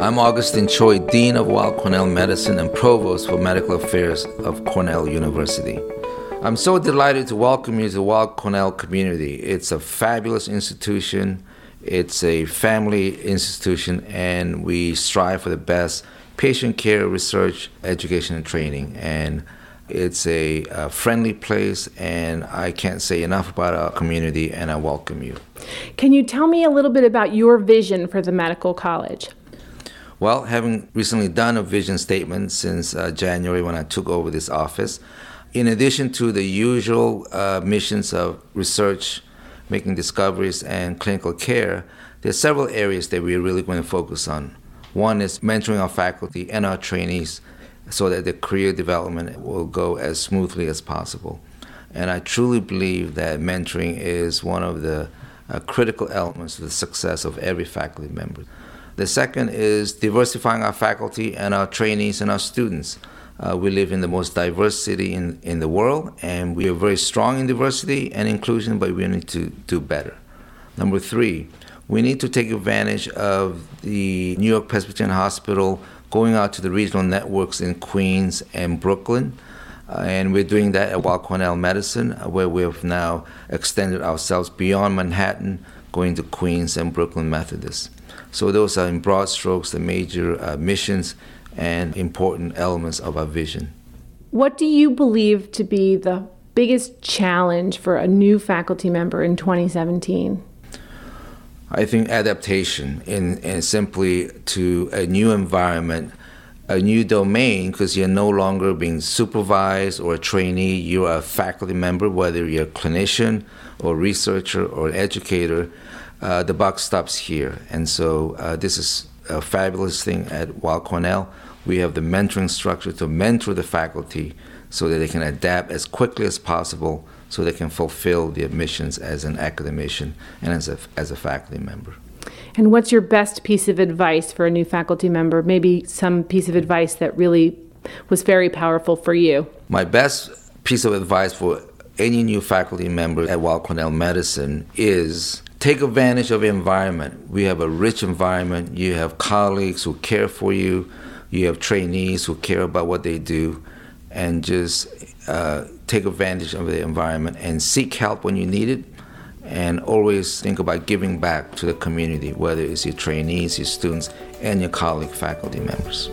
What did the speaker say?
I'm Augustine Choi, Dean of Weill Cornell Medicine and Provost for Medical Affairs of Cornell University. I'm so delighted to welcome you to the Weill Cornell community. It's a fabulous institution, it's a family institution, and we strive for the best patient care, research, education, and training. And it's a, a, friendly place, and I can't say enough about our community, and I welcome you. Can you tell me a little bit about your vision for the medical college? Well, having recently done a vision statement since uh, January when I took over this office, in addition to the usual uh, missions of research, making discoveries, and clinical care, there are several areas that we're really going to focus on. One is mentoring our faculty and our trainees so that the career development will go as smoothly as possible. And I truly believe that mentoring is one of the critical elements to the success of every faculty member. The second is diversifying our faculty and our trainees and our students. Uh, we live in the most diverse city in, in the world, and we are very strong in diversity and inclusion, but we need to do better. Number three, we need to take advantage of the New York Presbyterian Hospital going out to the regional networks in Queens and Brooklyn. Uh, and we're doing that at Weill Cornell Medicine, uh, where we have now extended ourselves beyond Manhattan, going to Queens and Brooklyn Methodist. So those are, in broad strokes, the major uh, missions and important elements of our vision. What do you believe to be the biggest challenge for a new faculty member in 2017? I think adaptation in, in simply to a new environment, a new domain, because you're no longer being supervised or a trainee, you're a faculty member, whether you're a clinician or researcher or educator uh, the buck stops here. And so uh, this is a fabulous thing at Weill Cornell. We have the mentoring structure to mentor the faculty so that they can adapt as quickly as possible so they can fulfill their missions as an academician and as a, as a faculty member. And what's your best piece of advice for a new faculty member? Maybe some piece of advice that really was very powerful for you? My best piece of advice for any new faculty member at Weill Cornell Medicine is take advantage of the environment. We have a rich environment. You have colleagues who care for you. You have trainees who care about what they do, and just uh, take advantage of the environment and seek help when you need it. And always think about giving back to the community, whether it's your trainees, your students, and your colleague faculty members.